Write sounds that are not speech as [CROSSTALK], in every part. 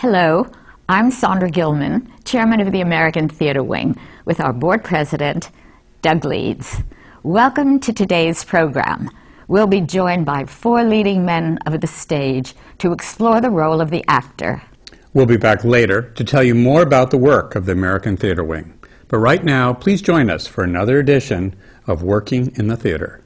Hello, I'm Sondra Gilman, Chairman of the American Theater Wing, with our board president, Doug Leeds. Welcome to today's program. We'll be joined by four leading men of the stage to explore the role of the actor. We'll be back later to tell you more about the work of the American Theater Wing. But right now, please join us for another edition of Working in the Theater.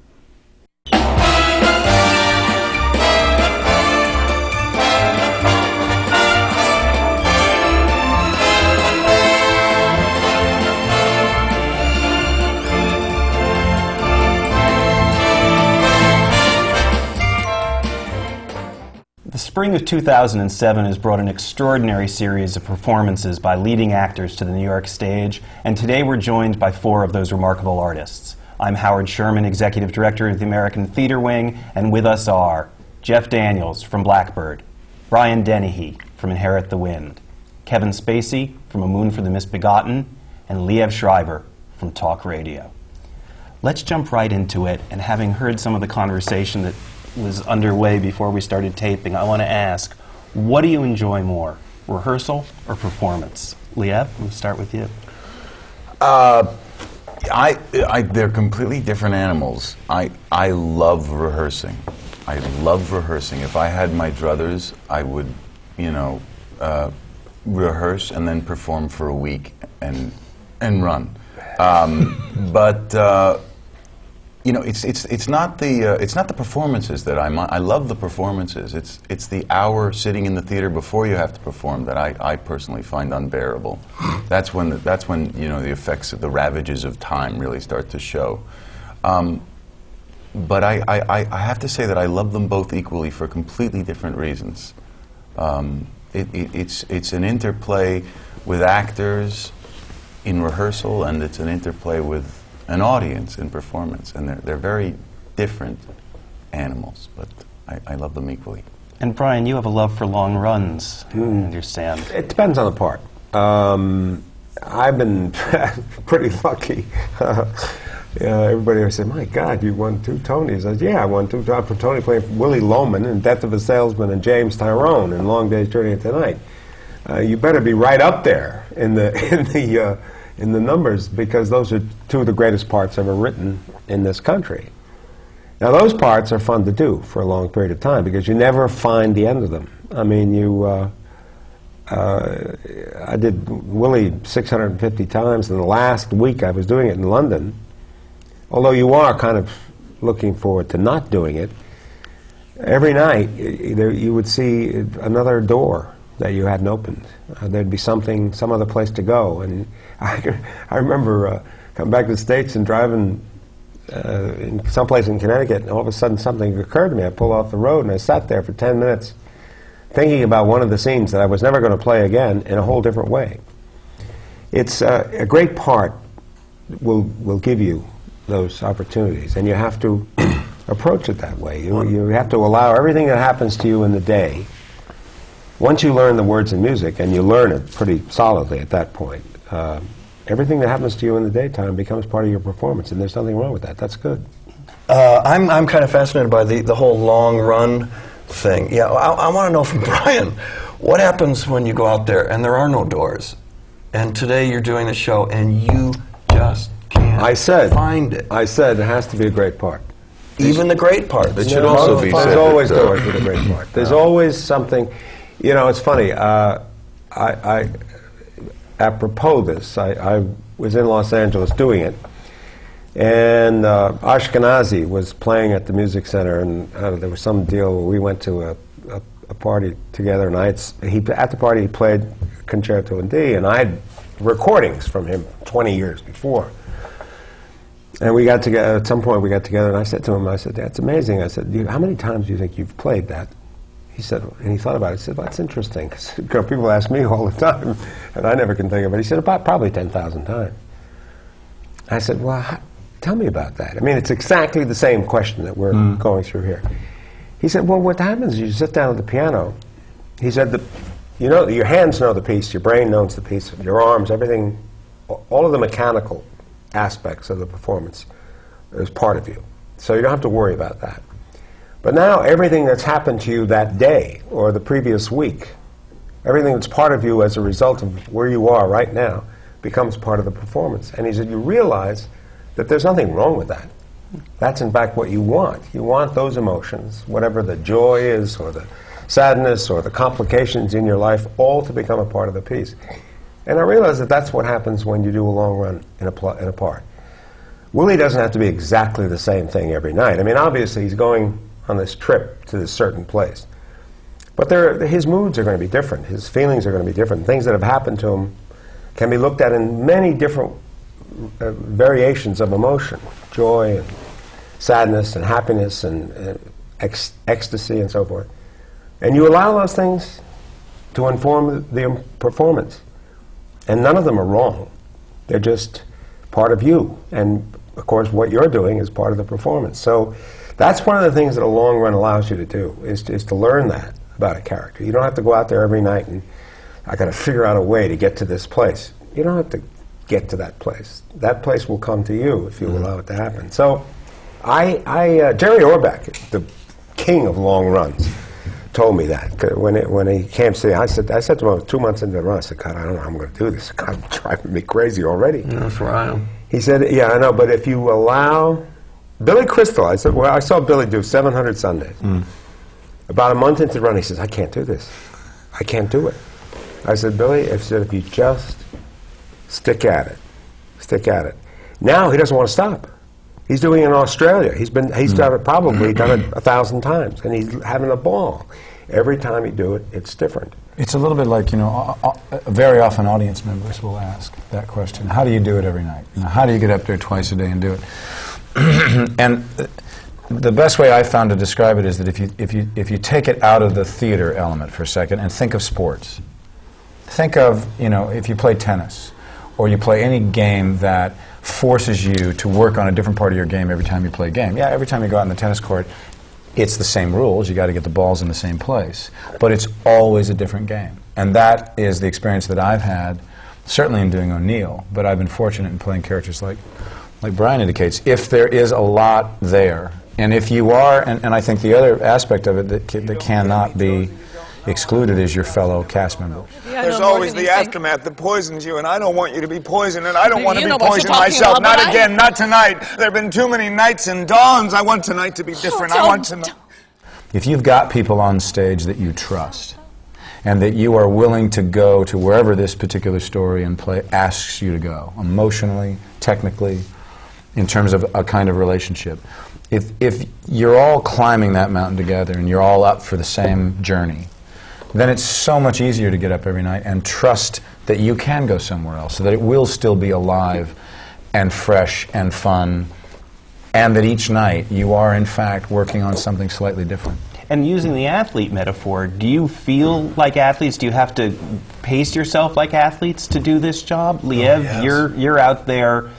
The spring of 2007 has brought an extraordinary series of performances by leading actors to the New York stage, and today we're joined by four of those remarkable artists. I'm Howard Sherman, Executive Director of the American Theater Wing, and with us are Jeff Daniels from Blackbird, Brian Dennehy from Inherit the Wind, Kevin Spacey from A Moon for the Misbegotten, and Liev Schreiber from Talk Radio. Let's jump right into it, and having heard some of the conversation that was underway before we started taping, I want to ask, what do you enjoy more, rehearsal or performance? Liev, we'll start with you. Uh, I, I, they're completely different animals. I, I love rehearsing. I love rehearsing. If I had my druthers, I would, you know, uh, rehearse and then perform for a week and, and run. Um, [LAUGHS] but uh, you know, it's, it's, it's, not the, uh, it's not the performances that I'm I love the performances. It's, it's the hour sitting in the theater before you have to perform that I, I personally find unbearable. [LAUGHS] that's when, the, that's when, you know, the effects of the ravages of time really start to show. Um, but I, I, I have to say that I love them both equally for completely different reasons. Um, it, it, it's, it's an interplay with actors in rehearsal, and it's an interplay with an audience in performance, and they're, they're very different animals, but I, I love them equally. And Brian, you have a love for long runs, mm. I understand. It depends on the part. Um, I've been [LAUGHS] pretty lucky. yeah, [LAUGHS] everybody always say, "My God, you won two Tonys." I said, "Yeah, I won two Tonys for Tony playing Willy Loman in Death of a Salesman and James Tyrone in Long Day's Journey into Night." Uh, you better be right up there in the [LAUGHS] in the uh, in the numbers because those are two of the greatest parts ever written in this country. Now, those parts are fun to do for a long period of time because you never find the end of them. I mean, you. Uh, uh, I did Willy 650 times, and the last week I was doing it in London. Although you are kind of looking forward to not doing it, every night you would see another door that you hadn't opened. Uh, there'd be something, some other place to go, and [LAUGHS] I, I remember uh, coming back to the States and driving uh, in someplace in Connecticut, and all of a sudden something occurred to me. I pulled off the road and I sat there for 10 minutes thinking about one of the scenes that I was never going to play again in a whole different way. It's uh, a great part will, will give you those opportunities, and you have to [CLEARS THROAT] approach it that way. You, you have to allow everything that happens to you in the day. Once you learn the words and music, and you learn it pretty solidly at that point, uh, everything that happens to you in the daytime becomes part of your performance, and there's nothing wrong with that. That's good. Uh, I'm, I'm kind of fascinated by the, the whole long run thing. Yeah, I, I want to know from [LAUGHS] Brian what happens when you go out there and there are no doors, and today you're doing a show and you just can't I said, find it. I said it has to be a great part. Even the great part. It should no, also be There's always doors with a great part. There's [LAUGHS] always something. You know, it's funny. Uh, I, I apropos this. I, I, was in Los Angeles doing it, and uh, Ashkenazy was playing at the Music Center, and uh, there was some deal we went to a, a, a party together, and I had, he, at the party he played Concerto in D, and I had recordings from him 20 years before. And we got together, at some point we got together, and I said to him, I said, that's amazing. I said, how many times do you think you've played that? He said, and he thought about it. He said, well, that's interesting. Cause, [LAUGHS] people ask me all the time, and I never can think of it. He said, about probably 10,000 times. I said, well, how, tell me about that. I mean, it's exactly the same question that we're mm. going through here. He said, well, what happens is you sit down at the piano. He said, that, you know, your hands know the piece, your brain knows the piece, your arms, everything, all of the mechanical aspects of the performance is part of you. So you don't have to worry about that. But now everything that's happened to you that day or the previous week Everything that's part of you as a result of where you are right now becomes part of the performance. And he said, You realize that there's nothing wrong with that. That's in fact what you want. You want those emotions, whatever the joy is, or the sadness, or the complications in your life, all to become a part of the piece. And I realized that that's what happens when you do a long run in a, pl- in a part. Willy doesn't have to be exactly the same thing every night. I mean, obviously, he's going on this trip to this certain place. But his moods are going to be different. His feelings are going to be different. Things that have happened to him can be looked at in many different uh, variations of emotion joy, and sadness, and happiness, and uh, ec- ecstasy, and so forth. And you allow those things to inform the performance. And none of them are wrong. They're just part of you. And of course, what you're doing is part of the performance. So that's one of the things that a long run allows you to do, is, is to learn that about a character. You don't have to go out there every night and I got to figure out a way to get to this place. You don't have to get to that place. That place will come to you if you mm-hmm. allow it to happen. So, I, I uh, Jerry Orbach, the king of long runs, told me that when it, when he came to see. I said I said to him two months into the run. I said, God, I don't know how I'm going to do this. [LAUGHS] God, it's driving me crazy already. That's right. He said, Yeah, I know, but if you allow Billy Crystal, I said, well, I saw Billy do 700 Sundays. Mm. About a month into the run, he says, I can't do this. I can't do it. I said, Billy, I said, if you just stick at it, stick at it. Now he doesn't want to stop. He's doing it in Australia. He's been he's mm. done it probably done it a thousand times, and he's having a ball. Every time you do it, it's different. It's a little bit like you know. Uh, uh, very often, audience members will ask that question: How do you do it every night? You know, how do you get up there twice a day and do it? [CLEARS THROAT] and the best way I found to describe it is that if you if you if you take it out of the theater element for a second and think of sports, think of you know if you play tennis or you play any game that forces you to work on a different part of your game every time you play a game. Yeah, every time you go out on the tennis court, it's the same rules. You got to get the balls in the same place, but it's always a different game. And that is the experience that I've had, certainly in doing O'Neill. But I've been fortunate in playing characters like, like Brian indicates. If there is a lot there, and if you are, and, and I think the other aspect of it that, ca- that cannot be excluded is your fellow cast members. Yeah, There's no, always the aftermath that poisons you, and I don't want you to be poisoned, and I don't want to be poisoned myself. About, not again, I... not tonight. There have been too many nights and dawns. I want tonight to be different. Oh, I want to know. If you've got people on stage that you trust, and that you are willing to go to wherever this particular story and play asks you to go, emotionally, technically, in terms of a kind of relationship. If, if you're all climbing that mountain together and you're all up for the same journey, then it's so much easier to get up every night and trust that you can go somewhere else, so that it will still be alive and fresh and fun, and that each night you are, in fact, working on something slightly different. And using the athlete metaphor, do you feel like athletes? Do you have to pace yourself like athletes to do this job? Oh, Liev, oh, yes. you're, you're out there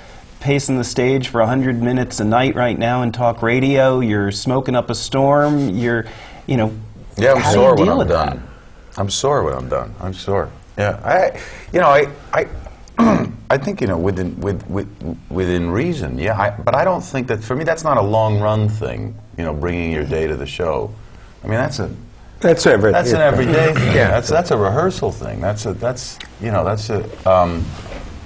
pacing the stage for 100 minutes a night right now in talk radio. You're smoking up a storm. You're, you know, yeah, I'm how sore do you deal when I'm done. That? I'm sore when I'm done. I'm sore. Yeah, I, you know, I, I, [CLEARS THROAT] I think you know within with, with, within reason. Yeah, I, but I don't think that for me that's not a long run thing. You know, bringing your day to the show. I mean, that's a that's every that's an everyday thing. [CLEARS THROAT] Yeah, that's that's a rehearsal thing. That's a that's you know that's a. Um,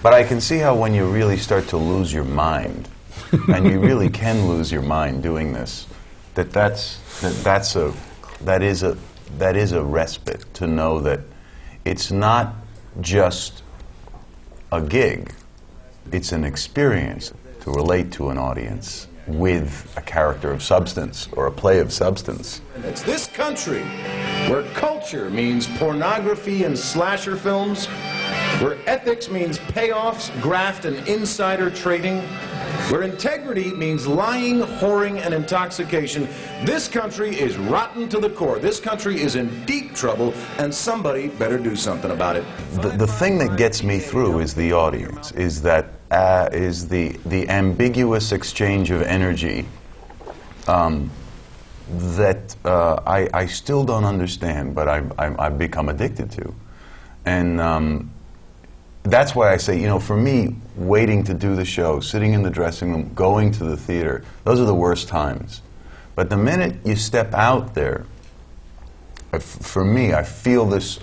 but I can see how when you really start to lose your mind, [LAUGHS] and you really can lose your mind doing this, that that's that that's a that is a that is a respite to know that it's not just a gig, it's an experience to relate to an audience with a character of substance or a play of substance. It's this country where culture means pornography and slasher films, where ethics means payoffs, graft, and insider trading where integrity means lying, whoring, and intoxication, this country is rotten to the core. This country is in deep trouble, and somebody better do something about it. The, the thing that gets me through is the audience, is that uh, is the, the ambiguous exchange of energy um, that uh, I, I still don't understand, but I've, I've become addicted to. And um, that's why I say, you know, for me, waiting to do the show, sitting in the dressing room, going to the theater, those are the worst times. But the minute you step out there, for me, I feel this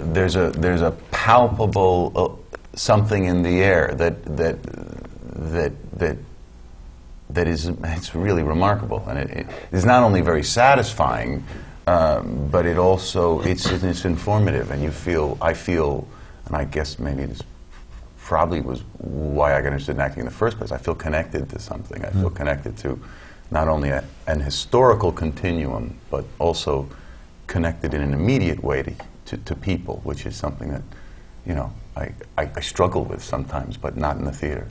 there's a there's a palpable uh, something in the air that that that that that is it's really remarkable, and it, it is not only very satisfying, um, but it also it's it's informative, and you feel I feel, and I guess maybe this probably was why I got interested in acting in the first place. I feel connected to something. I feel mm. connected to not only a, an historical continuum, but also connected in an immediate way to, to, to people, which is something that you know I, I, I, struggle with sometimes, but not in the theater.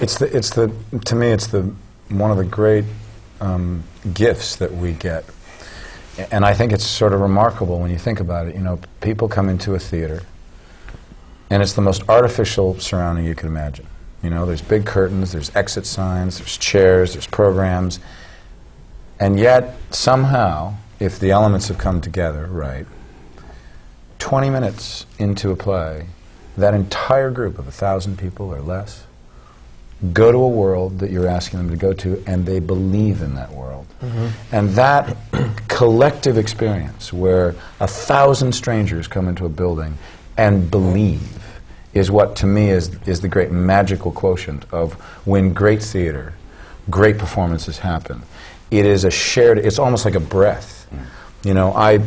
It's the, it's the, to me, it's the, one of the great um, gifts that we get. And I think it's sort of remarkable when you think about it. You know, people come into a theater, and it's the most artificial surrounding you can imagine. You know, there's big curtains, there's exit signs, there's chairs, there's programs. And yet, somehow, if the elements have come together right, 20 minutes into a play, that entire group of a thousand people or less go to a world that you're asking them to go to, and they believe in that world. Mm-hmm. And that collective experience, where a thousand strangers come into a building and believe, is what to me is, is the great magical quotient of when great theater, great performances happen. It is a shared, it's almost like a breath. Mm. You know, I,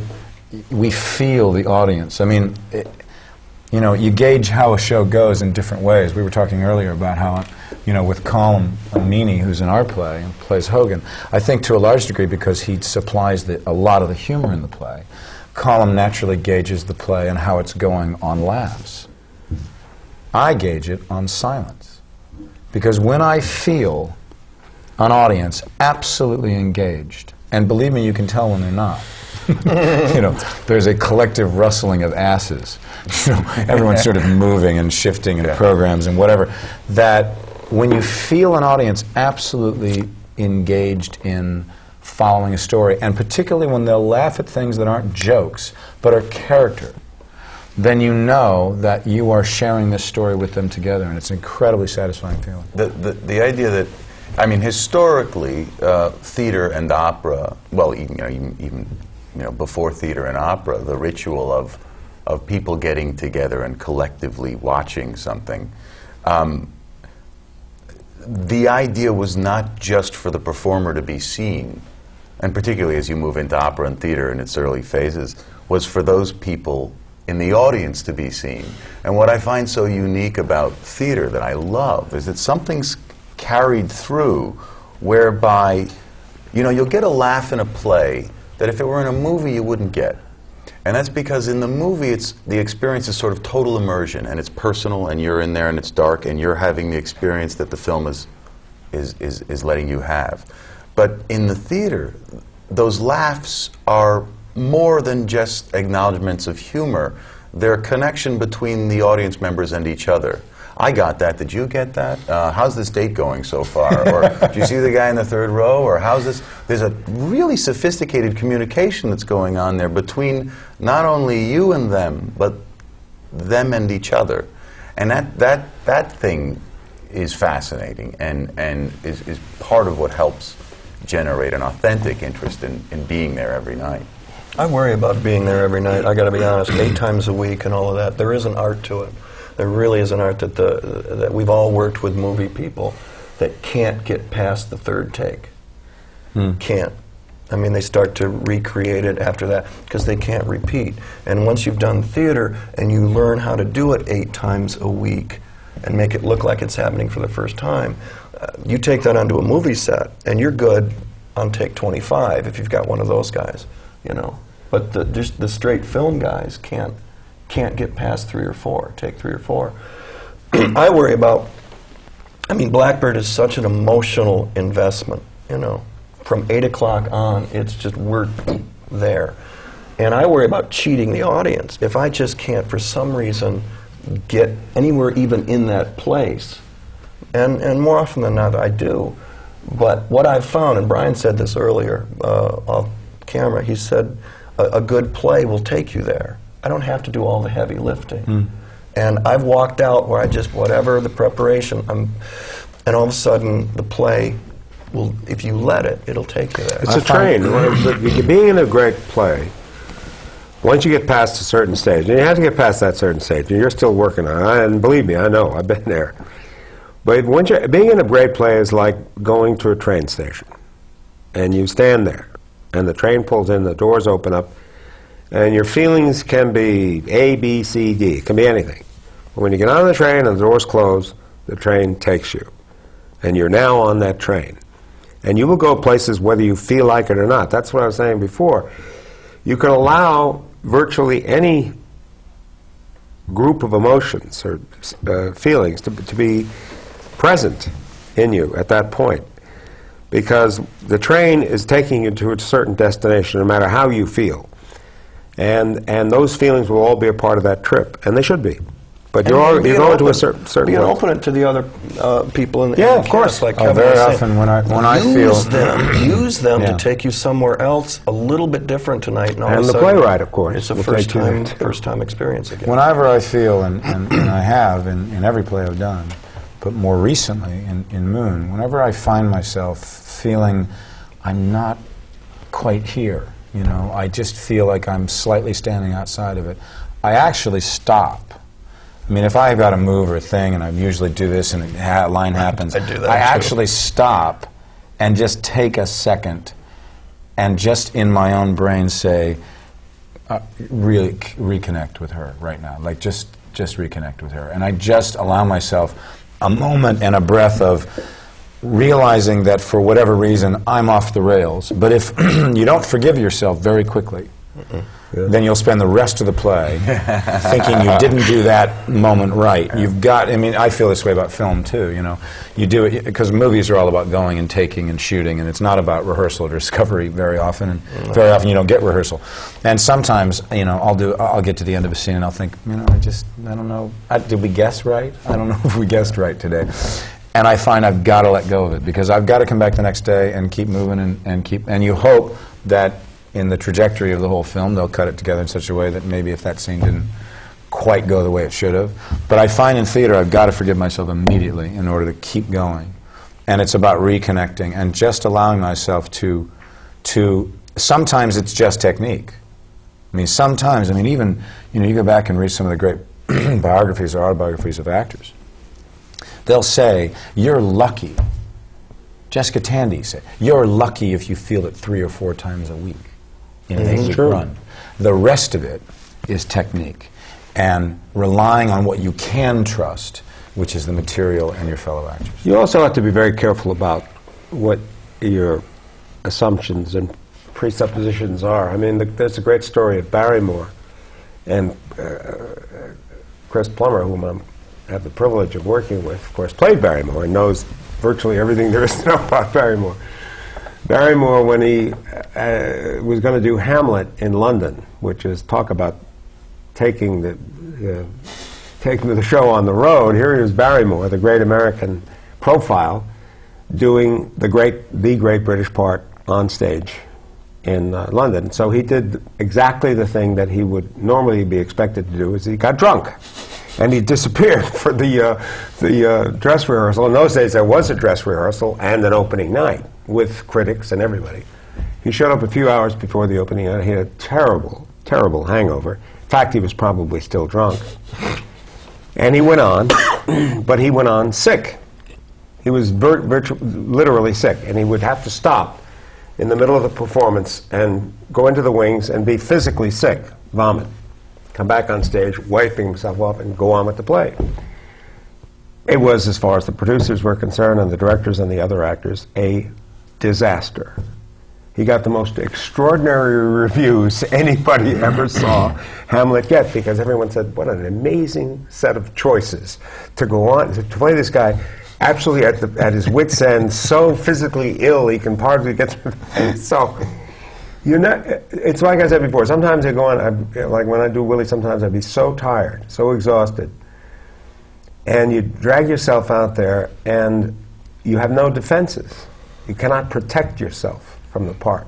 we feel the audience. I mean, it, you know, you gauge how a show goes in different ways. We were talking earlier about how, you know, with Colm Meaney, who's in our play and plays Hogan, I think to a large degree because he supplies the, a lot of the humor in the play, Colm naturally gauges the play and how it's going on laughs. I gauge it on silence. Because when I feel an audience absolutely engaged, and believe me, you can tell when they're not, [LAUGHS] you know, there's a collective rustling of asses. [LAUGHS] everyone's sort of moving and shifting in yeah. programs and whatever. That when you feel an audience absolutely engaged in following a story, and particularly when they'll laugh at things that aren't jokes but are character, then you know that you are sharing this story with them together, and it's an incredibly satisfying feeling. The, the, the idea that I mean, historically, uh, theater and opera, well, even, you know, even, even you know, before theater and opera, the ritual of, of people getting together and collectively watching something. Um, the idea was not just for the performer to be seen, and particularly as you move into opera and theater in its early phases, was for those people in the audience to be seen. And what I find so unique about theater that I love is that something's carried through whereby, you know, you'll get a laugh in a play that if it were in a movie you wouldn't get. And that's because in the movie, it's, the experience is sort of total immersion, and it's personal, and you're in there, and it's dark, and you're having the experience that the film is, is, is, is letting you have. But in the theater, those laughs are more than just acknowledgments of humor. They're a connection between the audience members and each other. I got that. Did you get that? Uh, how's this date going so far? Or [LAUGHS] do you see the guy in the third row? Or how's this? There's a really sophisticated communication that's going on there between not only you and them, but them and each other. And that, that, that thing is fascinating and, and is, is part of what helps generate an authentic interest in, in being there every night. I worry about being there every night. I got to be honest, eight times a week and all of that. There is an art to it there really is an art that the that we've all worked with movie people that can't get past the third take. Hmm. Can't. I mean, they start to recreate it after that because they can't repeat. And once you've done theater and you learn how to do it eight times a week and make it look like it's happening for the first time, uh, you take that onto a movie set and you're good on take 25 if you've got one of those guys, you know. But the, just the straight film guys can't can't get past three or four, take three or four. [CLEARS THROAT] I worry about, I mean, Blackbird is such an emotional investment, you know. From 8 o'clock on, it's just, we're there. And I worry about cheating the audience. If I just can't, for some reason, get anywhere even in that place, and, and more often than not, I do. But what I've found, and Brian said this earlier uh, off camera, he said, a, a good play will take you there. I don't have to do all the heavy lifting. Mm. And I've walked out where I just, whatever the preparation, I'm, and all of a sudden the play will, if you let it, it'll take you there. It's I a train. being in a great play, once you get past a certain stage, and you have to get past that certain stage, and you're still working on it, and believe me, I know, I've been there. But once you being in a great play is like going to a train station, and you stand there, and the train pulls in, the doors open up, and your feelings can be A, B, C, D. It can be anything. But when you get on the train and the doors close, the train takes you, and you're now on that train. And you will go places whether you feel like it or not. That's what I was saying before. You can allow virtually any group of emotions or uh, feelings to, to be present in you at that point because the train is taking you to a certain destination no matter how you feel. And, and those feelings will all be a part of that trip, and they should be. But you're, all, you're going to a certain certain. You can way. open it to the other uh, people in the Yeah, in of course. Like Oh, Kevin very was saying. often when I- when I use feel- them, use them Yeah. to take you somewhere else, a little bit different tonight, and all And the sudden, playwright, of course, it's a first time first time experience again. Whenever I feel, and, and, and I have in, in every play I've done, but more recently in, in Moon, whenever I find myself feeling I'm not quite here, you know, I just feel like I'm slightly standing outside of it, I actually stop. I mean, if I've got to move or a thing, and I usually do this, and a ha- line happens, [LAUGHS] I do that I too. actually stop and just take a second and just in my own brain say, uh, really c- reconnect with her right now. Like just just reconnect with her, and I just allow myself a moment and a breath of realizing that for whatever reason I'm off the rails. But if [CLEARS THROAT] you don't forgive yourself very quickly. Then you'll spend the rest of the play [LAUGHS] thinking you didn't do that moment right. You've got, I mean, I feel this way about film too, you know. You do it, because movies are all about going and taking and shooting, and it's not about rehearsal or [LAUGHS] discovery very often, and mm. very often you don't get rehearsal. And sometimes, you know, I'll do, I'll get to the end of a scene and I'll think, you know, I just, I don't know, I, did we guess right? I don't know [LAUGHS] if we guessed right today. And I find I've got to let go of it, because I've got to come back the next day and keep moving and, and keep, and you hope that in the trajectory of the whole film, they'll cut it together in such a way that maybe if that scene didn't quite go the way it should have. But I find in theater I've got to forgive myself immediately in order to keep going. And it's about reconnecting and just allowing myself to, to sometimes it's just technique. I mean, sometimes, I mean, even, you know, you go back and read some of the great [CLEARS THROAT] biographies or autobiographies of actors. They'll say, you're lucky. Jessica Tandy said, you're lucky if you feel it three or four times a week in an eight-week run. The rest of it is technique and relying on what you can trust, which is the material and your fellow actors. You also have to be very careful about what your assumptions and presuppositions are. I mean, the, there's a great story of Barrymore and uh, Chris Plummer, whom I'm, Have the privilege of working with, of course, played Barrymore and knows virtually everything there is to know about Barrymore. Barrymore, when he uh, was going to do Hamlet in London, which is talk about taking the uh, taking the show on the road. Here is Barrymore, the great American profile, doing the great the great British part on stage in uh, London. So he did exactly the thing that he would normally be expected to do. Is he got drunk. And he disappeared [LAUGHS] for the, uh, the uh, dress rehearsal. In those days, there was a dress rehearsal and an opening night with critics and everybody. He showed up a few hours before the opening night. He had a terrible, terrible hangover. In fact, he was probably still drunk. And he went on, [COUGHS] but he went on sick. He was vir- virtu- literally sick, and he would have to stop in the middle of the performance and go into the wings and be physically sick, vomit, come back on stage, wiping himself off, and go on with the play. It was, as far as the producers were concerned, and the directors and the other actors, a disaster. He got the most extraordinary [LAUGHS] reviews anybody ever saw Hamlet get because everyone said, What an amazing set of choices to go on, to play this guy absolutely at, the, at his wits' end, so physically ill he can hardly get through. so, you're not, it's like I said before, sometimes I go on, I, like when I do Willy, sometimes I'd be so tired, so exhausted. And you drag yourself out there and you have no defenses. You cannot protect yourself from the part.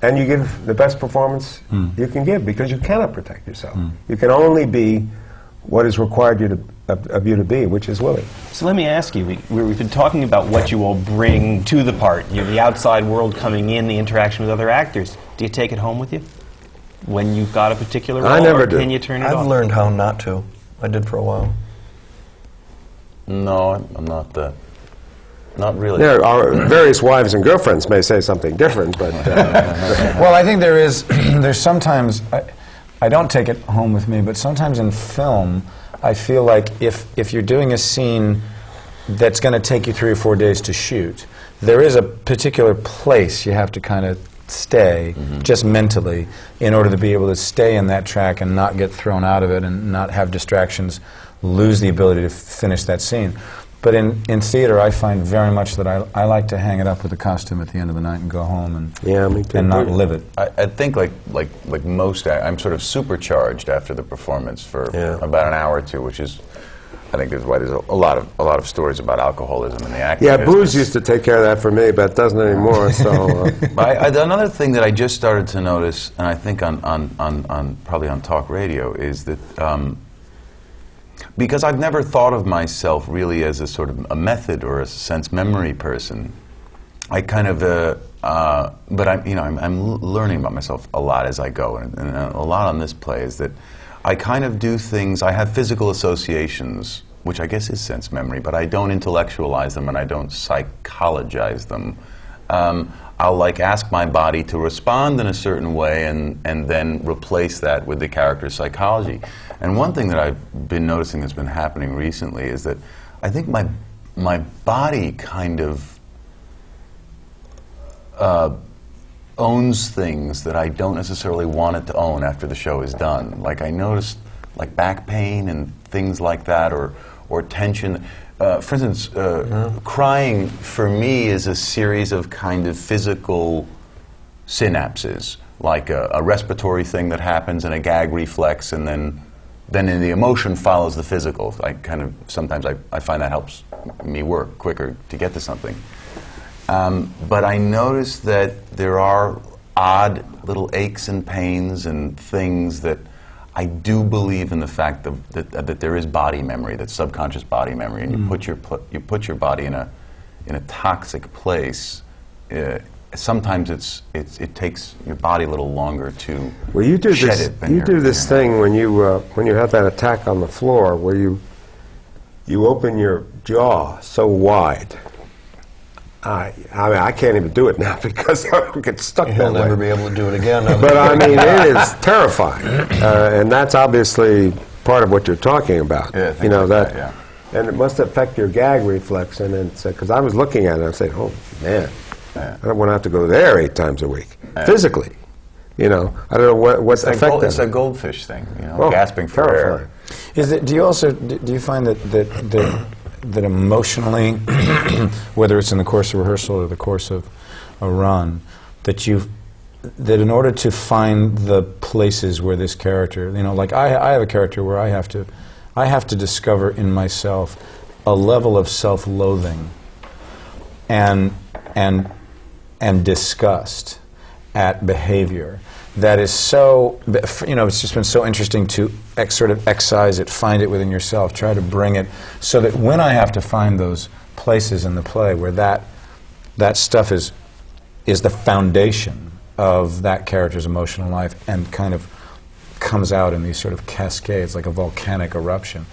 And you give the best performance hmm. you can give because you cannot protect yourself. Hmm. You can only be what is required you to, of, of you to be, which is Willy. So let me ask you, we, we- we've been talking about what you all bring to the part, you know, the outside world coming in, the interaction with other actors. Do you take it home with you? when you've got a particular role? I never or do. Can you turn it I've off? learned how not to. I did for a while. No, I'm, I'm not that. Not really. There are various wives and girlfriends may say something different, but uh, [LAUGHS] Well, I think there is. [CLEARS THROAT] there's sometimes I, I don't take it home with me, but sometimes in film, I feel like if if you're doing a scene that's going to take you three or four days to shoot, there is a particular place you have to kind of stay, mm-hmm. just mentally, in order to be able to stay in that track and not get thrown out of it and not have distractions, lose the ability to finish that scene. But in, in theater, I find very much that I, I like to hang it up with the costume at the end of the night and go home and, Yeah, me too. and not live it. I, I think like like like most, I, I'm sort of supercharged after the performance for Yeah. about an hour or two, which is, I think, is why there's a, a lot of a lot of stories about alcoholism in the acting. yeah, business. booze used to take care of that for me, but it doesn't anymore. [LAUGHS] So uh, But I, I, another thing that I just started to notice, and I think on, on, on, on probably on talk radio, is that um, because I've never thought of myself really as a sort of a method or a sense memory person, I kind of, uh, uh, but I'm, you know, I'm, I'm learning about myself a lot as I go, and, and a lot on this play is that I kind of do things. I have physical associations, which I guess is sense memory, but I don't intellectualize them and I don't psychologize them. Um, I'll like ask my body to respond in a certain way, and and then replace that with the character's psychology. And one thing that I've been noticing that's been happening recently is that I think my my body kind of uh, owns things that I don't necessarily want it to own after the show is done. Like I noticed, like back pain and things like that, or or tension. Uh, for instance, uh, crying for me is a series of kind of physical synapses, like a, a respiratory thing that happens and a gag reflex, and then then the emotion follows the physical. I kind of sometimes I, I find that helps me work quicker to get to something. Um, but I notice that there are odd little aches and pains and things that I do believe in the fact that, that, that there is body memory, that subconscious body memory, and you put your pl- you put your body in a in a toxic place. Uh, sometimes it's, it's it takes your body a little longer to well, you do shed this. it. than You do this thing when you uh, when you have that attack on the floor, where you you open your jaw so wide. I, I mean, I can't even do it now [LAUGHS] because I'll get stuck You'll that never way. be able to do it again. But I mean, it is [LAUGHS] terrifying, uh, and that's obviously part of what you're talking about. Yeah, you know like that, that, and it must affect your gag reflex. And it's because I was looking at it, and I said, "Oh man, Yeah. I don't want to have to go there eight times a week physically." You know, I don't know what what It's a, effect gold, it's a goldfish thing, you know, Oh, gasping for terrifying. air. Is it, do you also do do you find that that that, that emotionally, [CLEARS THROAT] whether it's in the course of rehearsal or the course of a run, that you that in order to find the places where this character, you know, like I, I have a character where I have to, I have to discover in myself a level of self-loathing and and and disgust at behavior. That is so you know it's just been so interesting to ex, sort of excise it find it within yourself try to bring it so that when i have to find those places in the play where that that stuff is is the foundation of that character's emotional life and kind of comes out in these sort of cascades like a volcanic eruption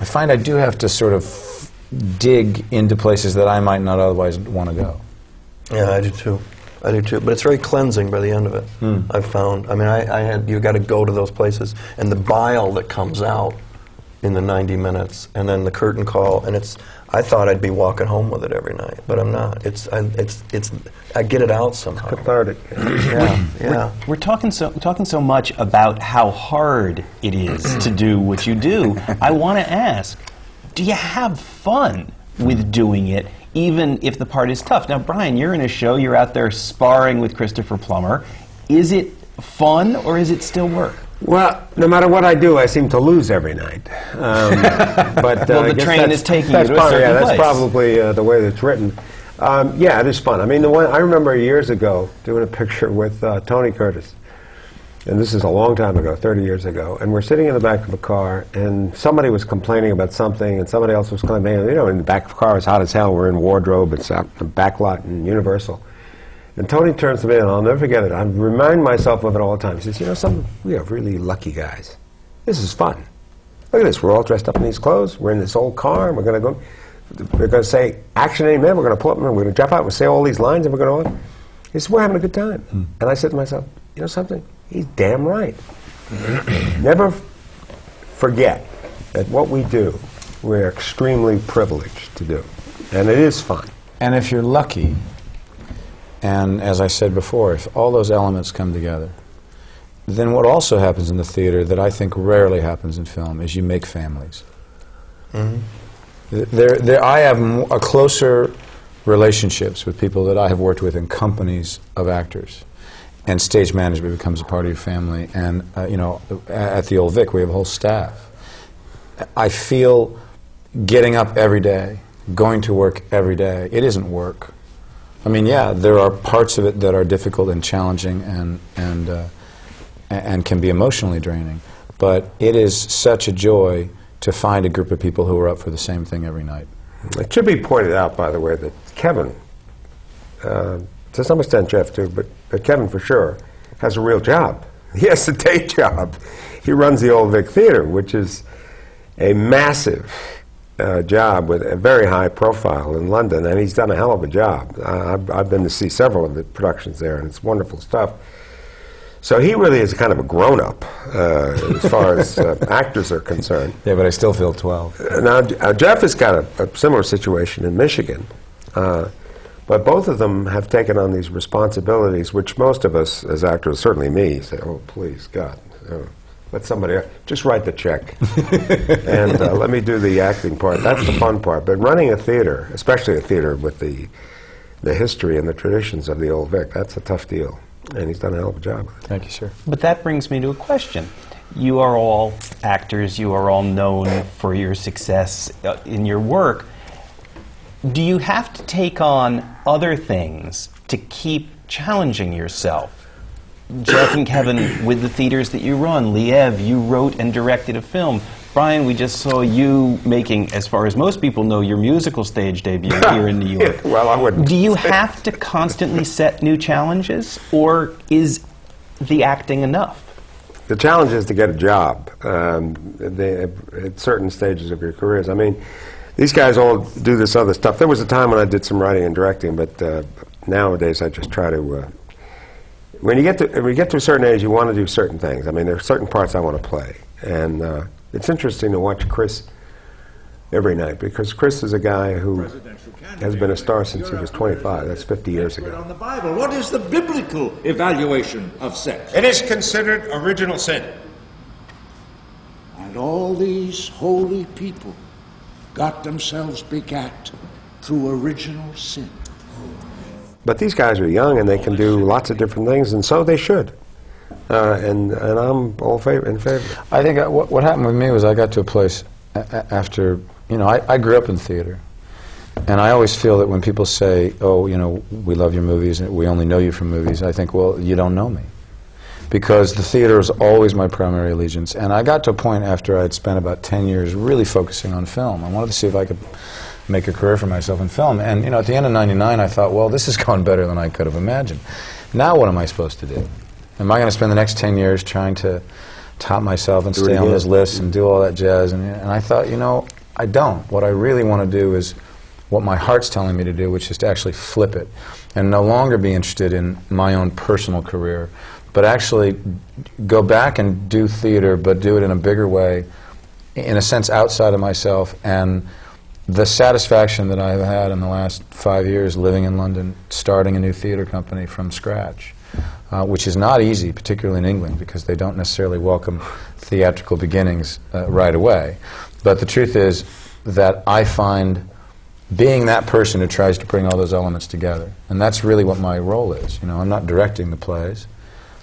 i find i do have to sort of dig into places that i might not otherwise want to go Yeah, I do too. I do too. But it's very cleansing by the end of it. Hmm. I've found. I mean, I, I had you got to go to those places, and the bile that comes out in the 90 minutes, and then the curtain call, and it's. I thought I'd be walking home with it every night, but I'm not. It's. I, it's. It's. I get it out somehow. cathartic. Yeah. Yeah. We're talking so talking so much about how hard it is to do what you do. I want to ask, do you have fun with doing it, even if the part is tough? Now, Brian, you're in a show. You're out there sparring with Christopher Plummer. Is it fun or is it still work? Well, no matter what I do, I seem to lose every night. Um, [LAUGHS] but uh, Well, the train is taking you that's a probably, yeah, that's place. probably uh, the way that's written. Um, yeah, it is fun. I mean, the one I remember years ago doing a picture with uh, Tony Curtis, and this is a long time ago, 30 years ago. And we're sitting in the back of a car, and somebody was complaining about something, and somebody else was complaining. You know, in the back of the car, it's hot as hell. We're in wardrobe. It's out in the back lot in Universal. And Tony turns to me, and I'll never forget it. I remind myself of it all the time. He says, "You know, some we are really lucky guys. This is fun. Look at this. We're all dressed up in these clothes. We're in this old car, and we're going to go. We're going to say action, amen. We're going to pull up, and we're going to jump out. and say all these lines, and we're going to. He says, "We're having a good time." Hmm. And I said to myself, "You know something? He's damn right. never forget that what we do, we're extremely privileged to do, and it is fun." And if you're lucky, and as I said before, if all those elements come together, then what also happens in the theater that I think rarely happens in film is you make families. Mm-hmm. There, there, I have a closer relationships with people that I have worked with in companies of actors. And stage management becomes a part of your family. And, uh, you know, at the Old Vic, we have a whole staff. I feel getting up every day, going to work every day, it isn't work. I mean, yeah, there are parts of it that are difficult and challenging and, and, uh, and can be emotionally draining. But it is such a joy to find a group of people who are up for the same thing every night. It should be pointed out, by the way, that Kevin, uh, to some extent Jeff too, but, but Kevin for sure, has a real job. [LAUGHS] He has a day job. He runs the Old Vic Theater, which is a massive uh, job with a very high profile in London, and he's done a hell of a job. Uh, I've, I've, been to see several of the productions there, and it's wonderful stuff. So he really is kind of a grown up uh, as far as uh, [LAUGHS] actors are concerned. Yeah, but I still feel 12. Uh, now, uh, Jeff has got a, a, similar situation in Michigan. Uh, but both of them have taken on these responsibilities, which most of us as actors, certainly me, say, oh, please, God, uh, let somebody just write the check [LAUGHS] and let me do the acting part. That's the fun part. But running a theater, especially a theater with the, the history and the traditions of the Old Vic, that's a tough deal and he's done a hell of a job. Thank you, sir. But that brings me to a question. You are all actors, you are all known for your success uh, in your work. Do you have to take on other things to keep challenging yourself? Jeff and Kevin, [COUGHS] with the theaters that you run, Liev, you wrote and directed a film. Brian, we just saw you making, as far as most people know, your musical stage debut [COUGHS] here in New York. well, I wouldn't. Do you have to constantly set new challenges, or is the acting enough? The challenge is to get a job um, they, at certain stages of your careers. I mean, these guys all do this other stuff. There was a time when I did some writing and directing, but uh, nowadays I just try to. Uh, when you get to when you get to a certain age, you want to do certain things. I mean, there are certain parts I want to play, and uh, it's interesting to watch Chris every night because Chris is a guy who has been a star since he was 25. That's 50 years ago. On the Bible, what is the biblical evaluation of sex? It is considered original sin. And all these holy people got themselves begat through original sin. But these guys are young and they can do lots of different things, and so they should. Uh, and and I'm all favor, in favor. I think uh, what, what happened with me was I got to a place after you know I, I grew up in theater, and I always feel that when people say, "Oh, you know, we love your movies and we only know you from movies," I think, "Well, you don't know me." Because the theater is always my primary allegiance. And I got to a point after I had spent about 10 years really focusing on film. I wanted to see if I could make a career for myself in film. And, you know, at the end of 99, I thought, well, this has [LAUGHS] gone better than I could have imagined. Now what am I supposed to do? Am I going to spend the next 10 years trying to top myself and do stay on those lists and do all that jazz? And, and I thought, you know, I don't. What I really want to do is what my heart's telling me to do, which is to actually flip it and no longer be interested in my own personal career, but actually go back and do theater, but do it in a bigger way, in a sense outside of myself. And the satisfaction that I've had in the last five years living in London, starting a new theater company from scratch uh, which is not easy, particularly in England, because they don't necessarily welcome theatrical beginnings uh, right away. But the truth is that I find being that person who tries to bring all those elements together, and that's really what my role is. You know, I'm not directing the plays.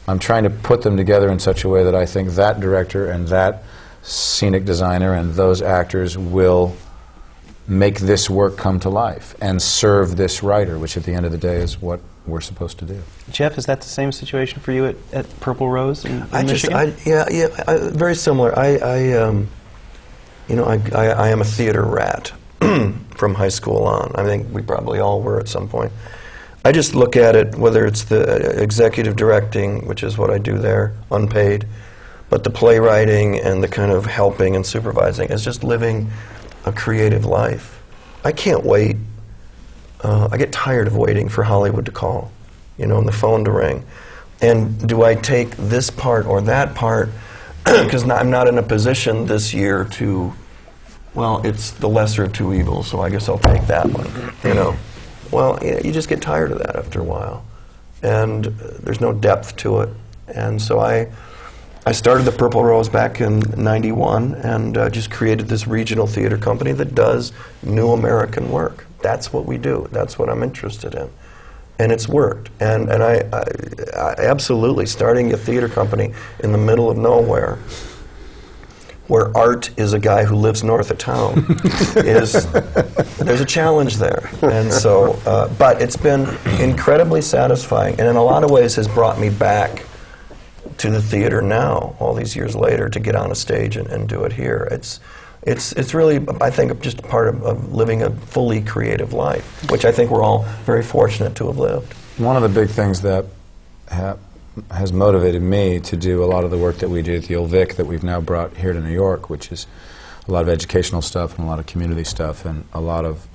I'm trying to put them together in such a way that I think that director and that scenic designer and those actors will make this work come to life and serve this writer, which at the end of the day is what we're supposed to do. Jeff, is that the same situation for you at, at Purple Rose in, in I Michigan? Just, I, yeah, yeah, I, very similar. I, I um, you know, I, I, I, am a theater rat [CLEARS THROAT] from high school on. I think we probably all were at some point. I just look at it, whether it's the executive directing, which is what I do there, unpaid, but the playwriting and the kind of helping and supervising is just living a creative life. I can't wait. Uh, I get tired of waiting for Hollywood to call, you know, and the phone to ring. And do I take this part or that part? [CLEARS THROAT] Because I'm not in a position this year to, well, it's the lesser of two evils, so I guess I'll take that one, you know. Well, you just get tired of that after a while. And uh, there's no depth to it. And so I, I started the Purple Rose back in 91 and uh, just created this regional theater company that does new American work. That's what we do. That's what I'm interested in and it's worked. And, and I, I, I, absolutely, starting a theater company in the middle of nowhere, where art is a guy who lives north of town, [LAUGHS] is there's a challenge there. And so, uh, but it's been incredibly satisfying, and in a lot of ways has brought me back to the theater now, all these years later, to get on a stage and, and do it here. It's it's, it's really, I think, just part of, of, living a fully creative life, which I think we're all very fortunate to have lived. One of the big things that ha has motivated me to do a lot of the work that we do at the Old Vic that we've now brought here to New York, which is a lot of educational stuff and a lot of community stuff and a lot of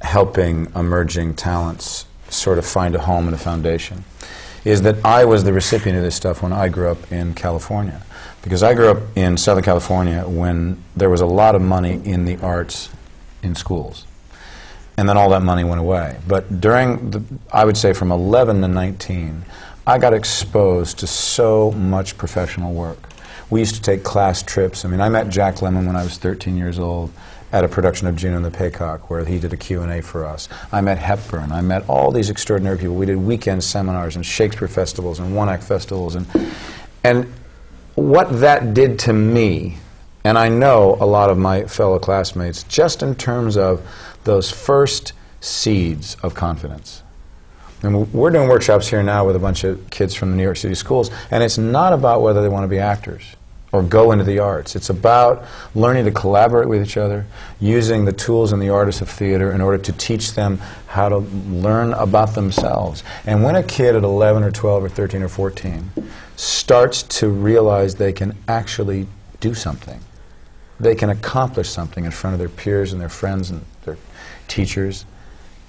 helping emerging talents sort of find a home and a foundation, is that I was the recipient of this stuff when I grew up in California. Because I grew up in Southern California when there was a lot of money in the arts in schools. And then all that money went away. But during, the, I would say from 11 to 19, I got exposed to so much professional work. We used to take class trips. I mean, I met Jack Lemmon when I was 13 years old at a production of Juno and the Paycock where he did a Q&A for us. I met Hepburn. I met all these extraordinary people. We did weekend seminars and Shakespeare festivals and one-act festivals. And, and what that did to me, and I know a lot of my fellow classmates, just in terms of those first seeds of confidence. And we're doing workshops here now with a bunch of kids from the New York City schools, and it's not about whether they want to be actors or go into the arts. It's about learning to collaborate with each other, using the tools and the artists of theater in order to teach them how to learn about themselves. And when a kid at 11 or 12 or 13 or 14 starts to realize they can actually do something, they can accomplish something in front of their peers and their friends and their teachers,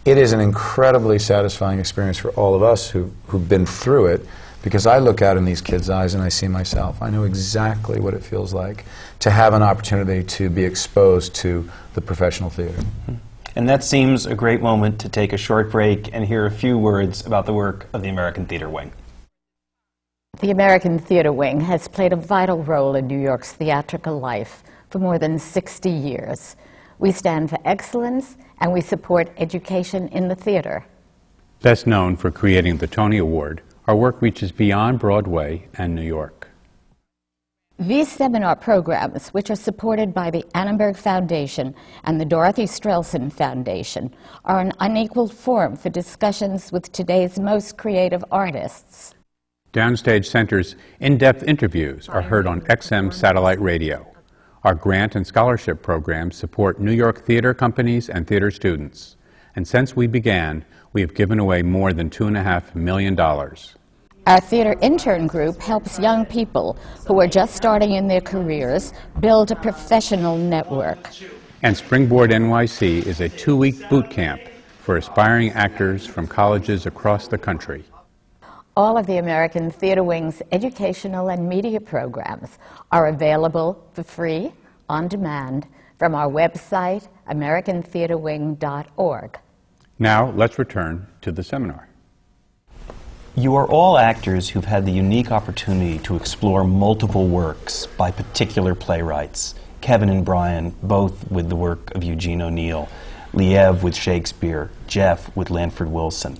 it is an incredibly satisfying experience for all of us who, who've been through it because I look out in these kids' eyes and I see myself. I know exactly what it feels like to have an opportunity to be exposed to the professional theater. And that seems a great moment to take a short break and hear a few words about the work of the American Theater Wing. The American Theater Wing has played a vital role in New York's theatrical life for more than 60 years. We stand for excellence and we support education in the theater. Best known for creating the Tony Award, our work reaches beyond Broadway and New York. These seminar programs, which are supported by the Annenberg Foundation and the Dorothy Strelsin Foundation, are an unequaled forum for discussions with today's most creative artists. Downstage Center's in-depth interviews are heard on XM satellite radio. Our grant and scholarship programs support New York theater companies and theater students. And since we began, we have given away more than $2.5 million. Our theater intern group helps young people who are just starting in their careers build a professional network. And Springboard NYC is a two week boot camp for aspiring actors from colleges across the country. All of the American Theater Wing's educational and media programs are available for free, on demand, from our website, AmericanTheaterWing.org. Now, let's return to the seminar. You are all actors who've had the unique opportunity to explore multiple works by particular playwrights. Kevin and Brian, both with the work of Eugene O'Neill, Liev with Shakespeare, Jeff with Lanford Wilson.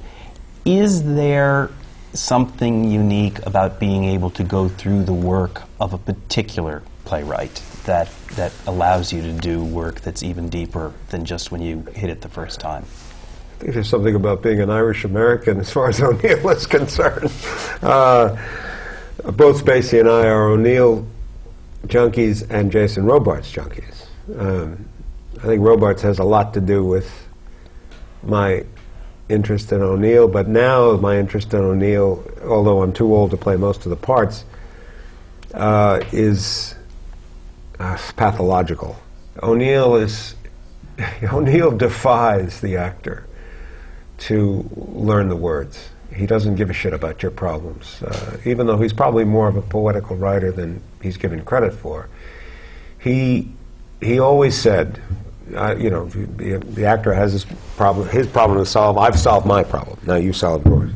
Is there something unique about being able to go through the work of a particular playwright that, that allows you to do work that's even deeper than just when you hit it the first time? I think there's something about being an Irish American as far as [LAUGHS] O'Neill is concerned. Uh, both Spacey and I are O'Neill junkies and Jason Robards junkies. Um, I think Robards has a lot to do with my interest in O'Neill, but now my interest in O'Neill, although I'm too old to play most of the parts, uh, is uh, pathological. O'Neill is [LAUGHS] O'Neill defies the actor to learn the words. He doesn't give a shit about your problems, uh, even though he's probably more of a poetical writer than he's given credit for. He he always said, you know, the, the, actor has his problem, his problem to solve. I've solved my problem. Now you solve yours.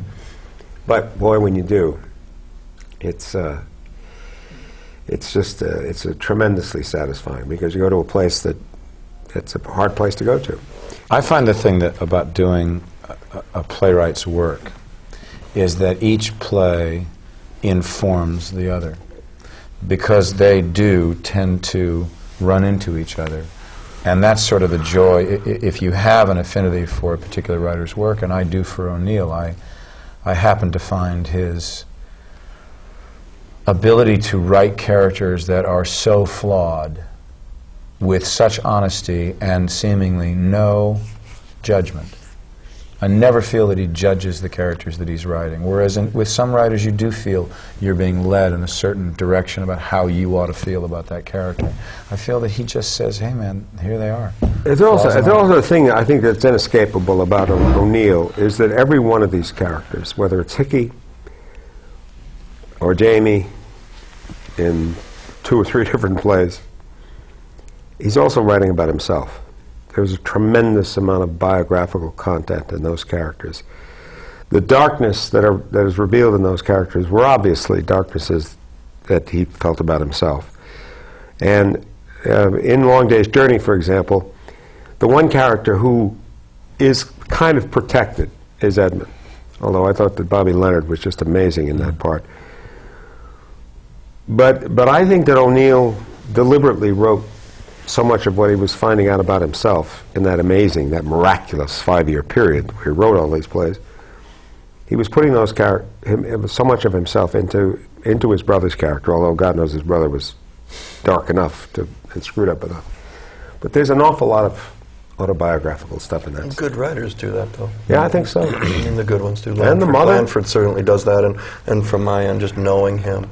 But boy, when you do, it's uh, it's just uh, it's tremendously satisfying because you go to a place that it's a hard place to go to. I find the thing that about doing a, a playwright's work is that each play informs the other because they do tend to run into each other. And that's sort of the joy. If you have an affinity for a particular writer's work, and I do for O'Neill, I, I happen to find his ability to write characters that are so flawed with such honesty and seemingly no judgment. I never feel that he judges the characters that he's writing. Whereas in, with some writers, you do feel you're being led in a certain direction about how you ought to feel about that character. I feel that he just says, "Hey, man, here they are." There's also, there's also a thing I think that's inescapable about O'Neill is that every one of these characters, whether it's Hickey or Jamie, in two or three [LAUGHS] different plays, he's also writing about himself. There's a tremendous amount of biographical content in those characters. The darkness that, are, that is revealed in those characters were obviously darknesses that he felt about himself. And uh, in Long Day's Journey, for example, the one character who is kind of protected is Edmund. Although I thought that Bobby Leonard was just amazing in that part. But, but I think that O'Neill deliberately wrote so much of what he was finding out about himself in that amazing, that miraculous five-year period where he wrote all these plays. He was putting those char- him, so much of himself into into his brother's character, although God knows his brother was dark enough to and screwed up enough. But there's an awful lot of autobiographical stuff in that. Good writers do that, though. Yeah, I think so. [CLEARS THROAT] and the good ones do. Lanford, and the mother. Lanford certainly does that, and, and from my end, just knowing him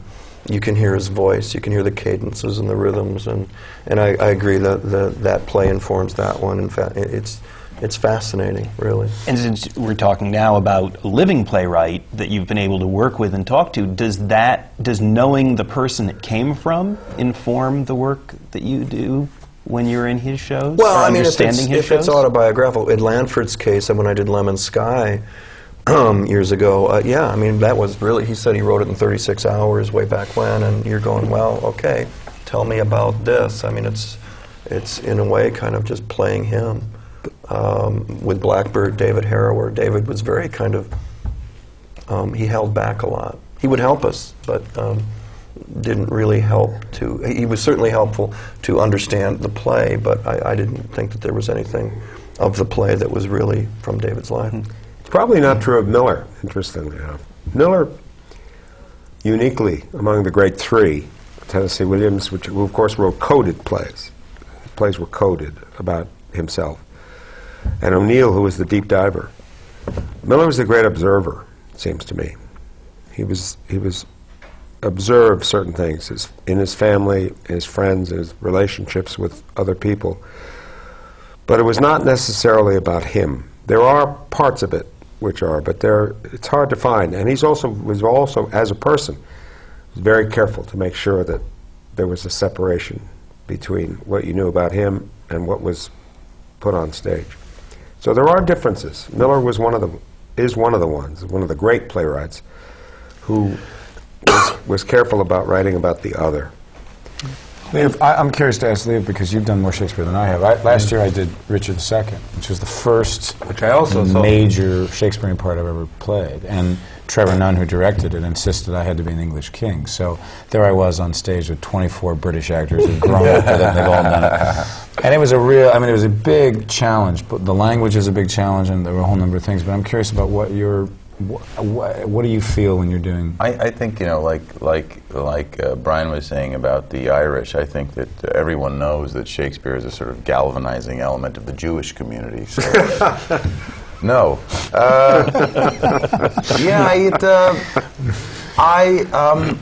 you can hear his voice, you can hear the cadences and the rhythms, and, and I, I agree that the, that play informs that one. In fact, it's, it's fascinating, really. And since we're talking now about a living playwright that you've been able to work with and talk to, does that, does knowing the person it came from inform the work that you do when you're in his shows? Well, I mean, if, it's, if it's, autobiographical, in Lanford's case, and when I did Lemon Sky, years ago. Uh, yeah, I mean, that was really, he said he wrote it in 36 hours way back when, and you're going, well, okay, tell me about this. I mean, it's, it's in a way kind of just playing him. Um, with Blackbird, David Harrower, David was very kind of, um, he held back a lot. He would help us, but um, didn't really help to, he was certainly helpful to understand the play, but I, I, didn't think that there was anything of the play that was really from David's life. Mm-hmm. Probably not true of Miller, interestingly enough. Miller, uniquely among the great three, Tennessee Williams, which who of course wrote coded plays. plays were coded about himself. And O'Neill, who was the deep diver. Miller was the great observer, it seems to me. He was, he was observed certain things his, in his family, his friends, his relationships with other people. But it was not necessarily about him. There are parts of it which are, but they're, it's hard to find. And he's also was also as a person very careful to make sure that there was a separation between what you knew about him and what was put on stage. So there are differences. Miller was one of the is one of the ones, one of the great playwrights who was, was careful about writing about the other. I, am curious to ask Liev because you've done more Shakespeare than I have. I, last mm-hmm. year I did Richard II, which was the first which I also major Shakespearean part I've ever played. And Trevor Nunn, who directed it, insisted I had to be an English king. So there I was on stage with 24 British actors who'd grown up with it, and they've all done it. [LAUGHS] And it was a real, I mean, it was a big challenge. But the language is a big challenge, and there were a whole number of things. But I'm curious about what your what, what, do you feel when you're doing? I, I think you know, like like like uh, Brian was saying about the Irish. I think that uh, everyone knows that Shakespeare is a sort of galvanizing element of the Jewish community. So, [LAUGHS] No. Uh, yeah, I, it, uh, I, um,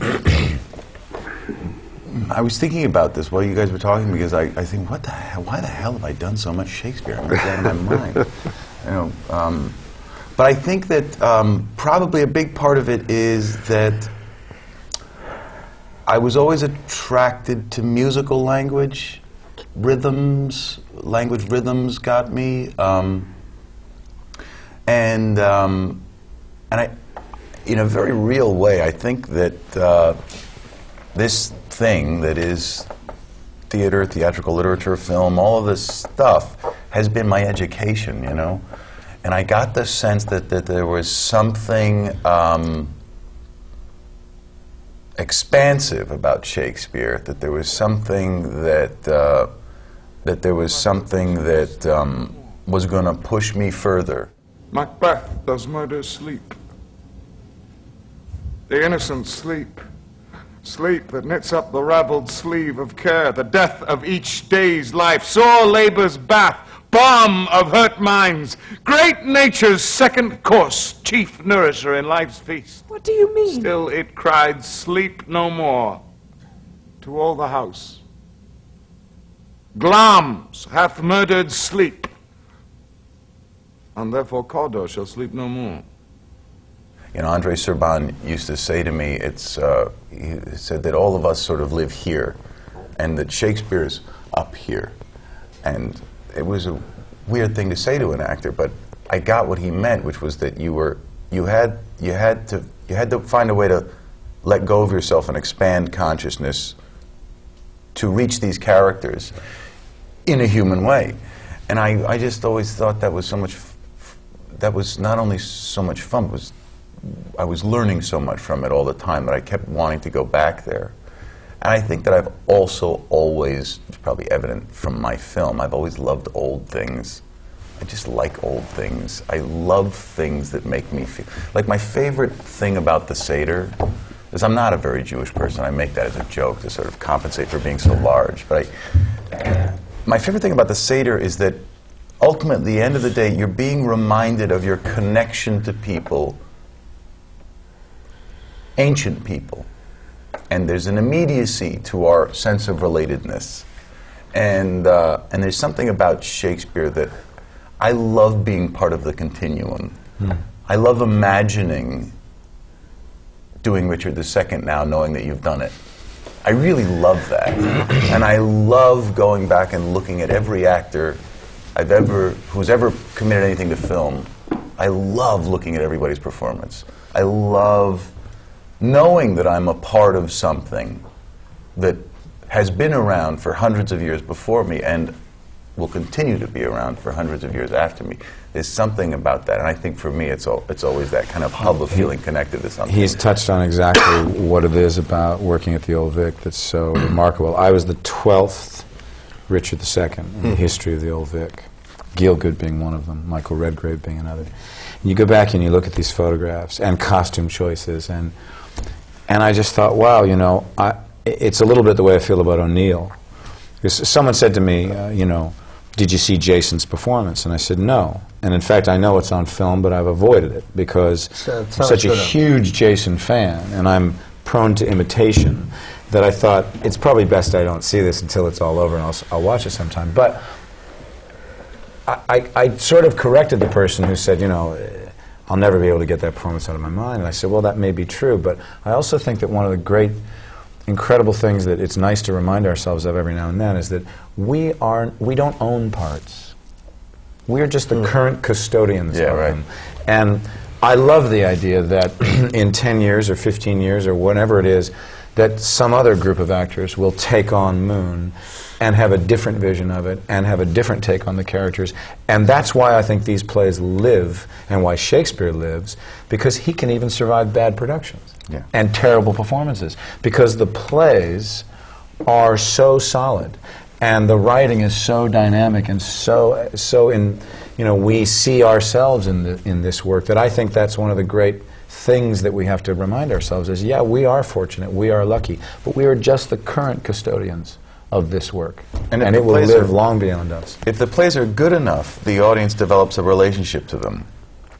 I was thinking about this while you guys were talking because I, I think, what the hell? Why the hell have I done so much Shakespeare? I'm out of my mind. You know, um, but I think that um, probably a big part of it is that I was always attracted to musical language, rhythms. Language rhythms got me, um, and um, and I, in a very real way, I think that uh, this thing that is theater, theatrical literature, film, all of this stuff has been my education, you know. And I got the sense that, that there was something um, expansive about Shakespeare, that there was something that, uh, that there was something that um, was going to push me further. Macbeth does murder sleep. The innocent sleep. Sleep that knits up the raveled sleeve of care, the death of each day's life, sore labor's bath, balm of hurt minds, great nature's second course, chief nourisher in life's feast. What do you mean? Still it cried, Sleep no more, to all the house. Glamis hath murdered sleep, and therefore Cawdor shall sleep no more. You know, Andrei Serban used to say to me, it's, uh, he said that all of us sort of live here, and that Shakespeare's up here. And it was a weird thing to say to an actor, but I got what he meant, which was that you were, you had, you had to, you had to find a way to let go of yourself and expand consciousness to reach these characters in a human way. And I, I just always thought that was so much, that was not only so much fun, was I was learning so much from it all the time that I kept wanting to go back there. And I think that I've also always, it's probably evident from my film, I've always loved old things. I just like old things. I love things that make me feel. Like my favorite thing about the Seder is I'm not a very Jewish person. I make that as a joke to sort of compensate for being so large. But I, my favorite thing about the Seder is that ultimately, at the end of the day, you're being reminded of your connection to people ancient people. And there's an immediacy to our sense of relatedness. And, uh, and there's something about Shakespeare that I love being part of the continuum. Hmm. I love imagining doing Richard II now, knowing that you've done it. I really love that. [CLEARS THROAT] and I love going back and looking at every actor I've ever, who's ever committed anything to film. I love looking at everybody's performance. I love knowing that I'm a part of something that has been around for hundreds of years before me and will continue to be around for hundreds of years after me. There's something about that, and I think for me, it's al- it's always that kind of hub of feeling connected to something. He's touched on exactly what it is about working at the Old Vic that's so [CLEARS THROAT] remarkable. I was the 12th Richard II in the hmm. history of the Old Vic, Gielgud being one of them, Michael Redgrave being another. And you go back and you look at these photographs and costume choices, and, and I just thought, wow, you know, I, it's a little bit the way I feel about O'Neill. Because someone said to me, uh, you know, did you see Jason's performance? And I said, no. And in fact, I know it's on film, but I've avoided it because So it I'm such a huge Jason fan, and I'm prone to imitation, that I thought it's probably best I don't see this until it's all over, and I'll, I'll watch it sometime. But I, I, I sort of corrected the person who said, you know, I'll never be able to get that performance out of my mind. And I said, well, that may be true, but I also think that one of the great, incredible things that it's nice to remind ourselves of every now and then is that we are we don't own parts. We are just the mm-hmm. current custodians Yeah, of right. them. And I love the idea that [CLEARS THROAT] in 10 years or 15 years or whatever it is, that some other group of actors will take on Moon and have a different vision of it and have a different take on the characters. And that's why I think these plays live and why Shakespeare lives, because he can even survive bad productions Yeah. and terrible performances. Because the plays are so solid and the writing is so dynamic and so so in you know we see ourselves in the, in this work that I think that's one of the great things that we have to remind ourselves is yeah we are fortunate we are lucky but we are just the current custodians of this work. And And, it will live are- long beyond us. If the plays are good enough, the audience develops a relationship to them,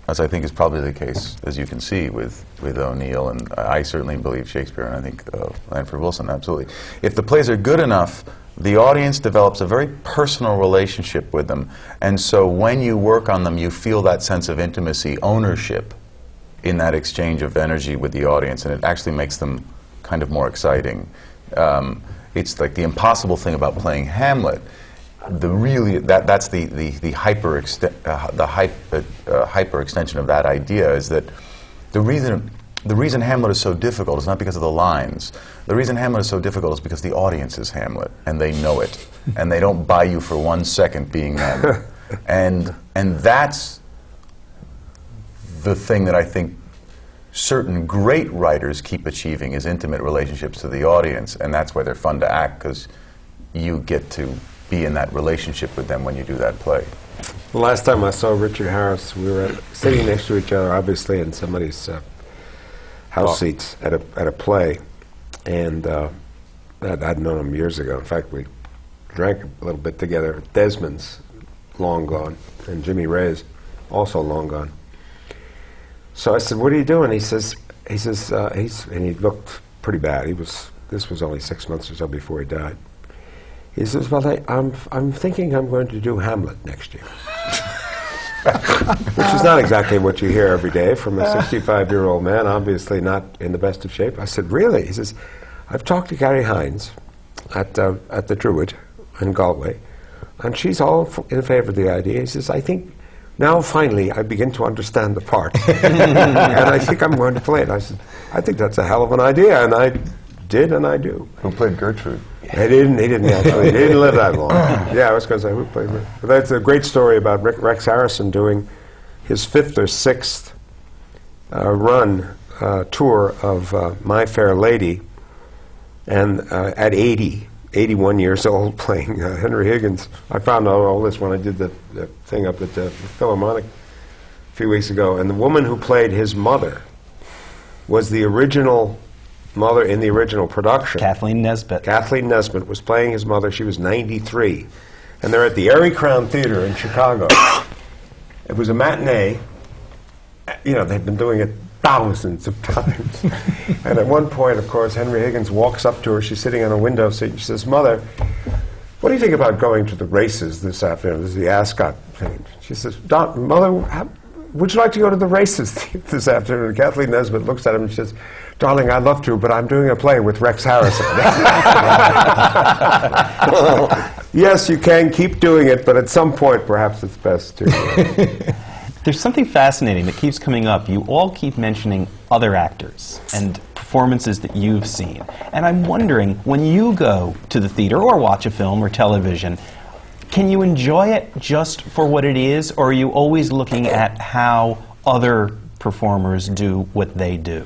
as I think is probably the case, as you can see with, with O'Neill, and I certainly believe Shakespeare, and I think uh, Lanford Wilson, absolutely. If the plays are good enough, the audience develops a very personal relationship with them, and so when you work on them, you feel that sense of intimacy, ownership in that exchange of energy with the audience, and it actually makes them kind of more exciting. Um, it's like the impossible thing about playing Hamlet. The really that that's the the, the hyper exte- uh, the hype, uh, uh, hyper extension of that idea is that the reason the reason Hamlet is so difficult is not because of the lines. The reason Hamlet is so difficult is because the audience is Hamlet and they know it and they don't buy you for one second being Hamlet. [LAUGHS] and and that's the thing that I think certain great writers keep achieving is intimate relationships to the audience, and that's why they're fun to act because you get to be in that relationship with them when you do that play. The last time I saw Richard Harris, we were sitting next to each other, obviously in somebody's uh, house seats at a at a play, and uh, I'd, I'd known him years ago. In fact, we drank a little bit together. Desmond's long gone, and Jimmy Ray's also long gone. So I said, "What are you doing?" He says, "He says uh, he's," and he looked pretty bad. He was. This was only six months or so before he died. He says, "Well, I, I'm I'm thinking I'm going to do Hamlet next year." [LAUGHS] Which is not exactly what you hear every day from a 65 year old man, obviously not in the best of shape. I said, Really? He says, I've talked to Garry Hynes at, uh, at the Druid in Galway, and she's all in favor of the idea. He says, I think now finally I begin to understand the part, [LAUGHS] and I think I'm going to play it. I said, I think that's a hell of an idea, and I did, and I do. Who played Gertrude? He didn't. He didn't actually. He didn't live that long. [LAUGHS] Yeah, I was going to say who played. Rick. But that's a great story about Rick, Rex Harrison doing his fifth or sixth uh, run uh, tour of uh, My Fair Lady, and uh, at 80, 81 years old, playing uh, Henry Higgins. I found out all this when I did the, the thing up at the Philharmonic a few weeks ago, and the woman who played his mother was the original mother in the original production. Cathleen Nesbitt. Cathleen Nesbitt was playing his mother. She was 93. And they're at the Arie Crown Theater in Chicago. [COUGHS] it was a matinee. You know, they'd been doing it thousands of times. [LAUGHS] and at one point, of course, Henry Higgins walks up to her. She's sitting on a window seat. She says, Mother, what do you think about going to the races this afternoon? This is the Ascot thing. She says, Mother, how, would you like to go to the races [LAUGHS] this afternoon? And Cathleen Nesbitt looks at him and she says, Darling, I'd love to, but I'm doing a play with Rex Harrison. [LAUGHS] yes, you can keep doing it, but at some point, perhaps it's best to. There's something fascinating that keeps coming up. You all keep mentioning other actors and performances that you've seen. And I'm wondering, when you go to the theater or watch a film or television, can you enjoy it just for what it is, or are you always looking at how other performers do what they do?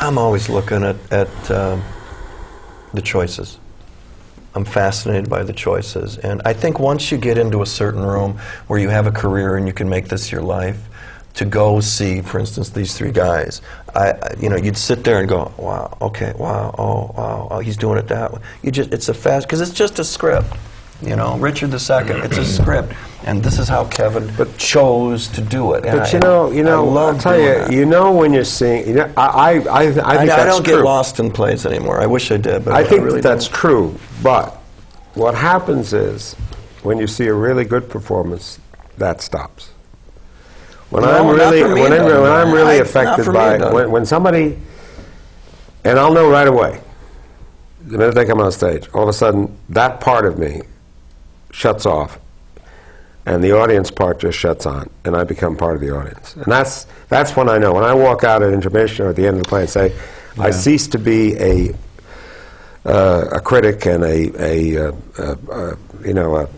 I'm always looking at, at um, the choices. I'm fascinated by the choices. And I think once you get into a certain room where you have a career and you can make this your life, to go see, for instance, these three guys, I, you know, you'd sit there and go, wow, okay, wow, oh, wow, oh, he's doing it that way. You just, it's a fast, because it's just a script. You know, Richard II, it's a mm-hmm. script, and this is how Kevin chose to do it. And but I- you know, you I know, love I'll tell you, that. you know when you're seeing, you know, I, I, I, I think I, I don't true. get lost in plays anymore. I wish I did, but I think really that that's don't. true, but what happens is when you see a really good performance, that stops. When No, I'm really, me, when, I'm, when I'm really I- affected me, by though. when, when somebody, and I'll know right away, the minute they come on stage, all of a sudden that part of me shuts off, and the audience part just shuts on, and I become part of the audience. And that's that's when I know. When I walk out at intermission or at the end of the play and say, I cease to be a uh, a critic and a, a, uh, uh, uh, you know a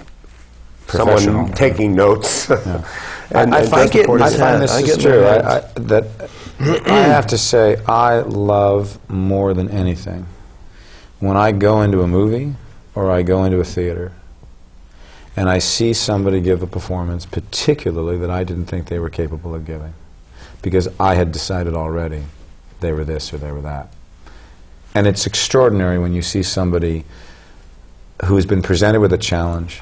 someone taking notes. [LAUGHS] and, I and find just it- I Yeah, find this I is get true. I, I, that [CLEARS THROAT] I have to say, I love more than anything when I go into a movie or I go into a theater and I see somebody give a performance, particularly that I didn't think they were capable of giving, because I had decided already they were this or they were that. And it's extraordinary when you see somebody who has been presented with a challenge